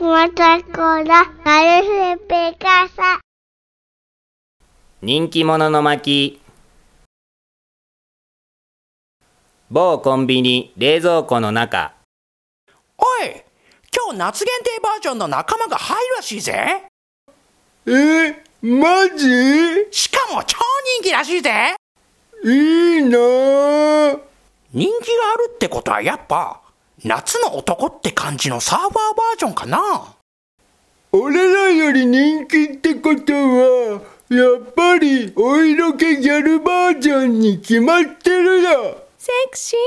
ラ、ガルフペカサ。人気者の巻。某コンビニ冷蔵庫の中。おい今日夏限定バージョンの仲間が入るらしいぜ。え、マジ？しかも超人気らしいぜ。いいなぁ。人気があるってことはやっぱ夏の男って感じのサーファーバージョンかな？俺らより人気ってことは、やっぱりお色気ギャルバージョンに決まってるよ。セクシー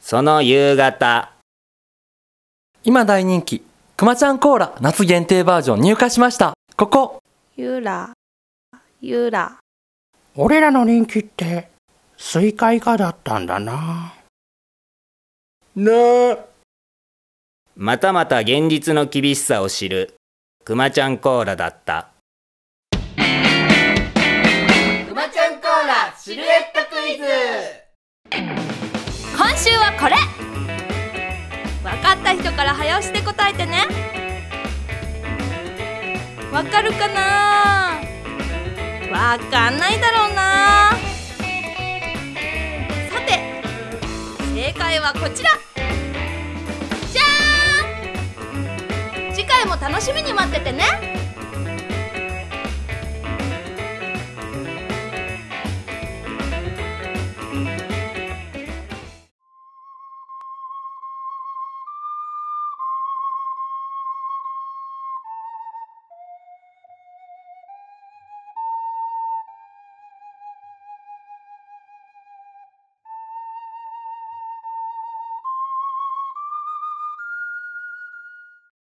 その夕方今大人気、くまちゃんコーラ夏限定バージョン入荷しました。ここ。ゆらゆら俺らの人気ってスイカ以下だったんだなな。あ。またまた現実の厳しさを知る。くまちゃんコーラだった。くまちゃんコーラシルエットクイズ。今週はこれ。分かった人から早押しで答えてね。わかるかな。わかんないだろうなはこちら。じゃーん。次回も楽しみに待っててね。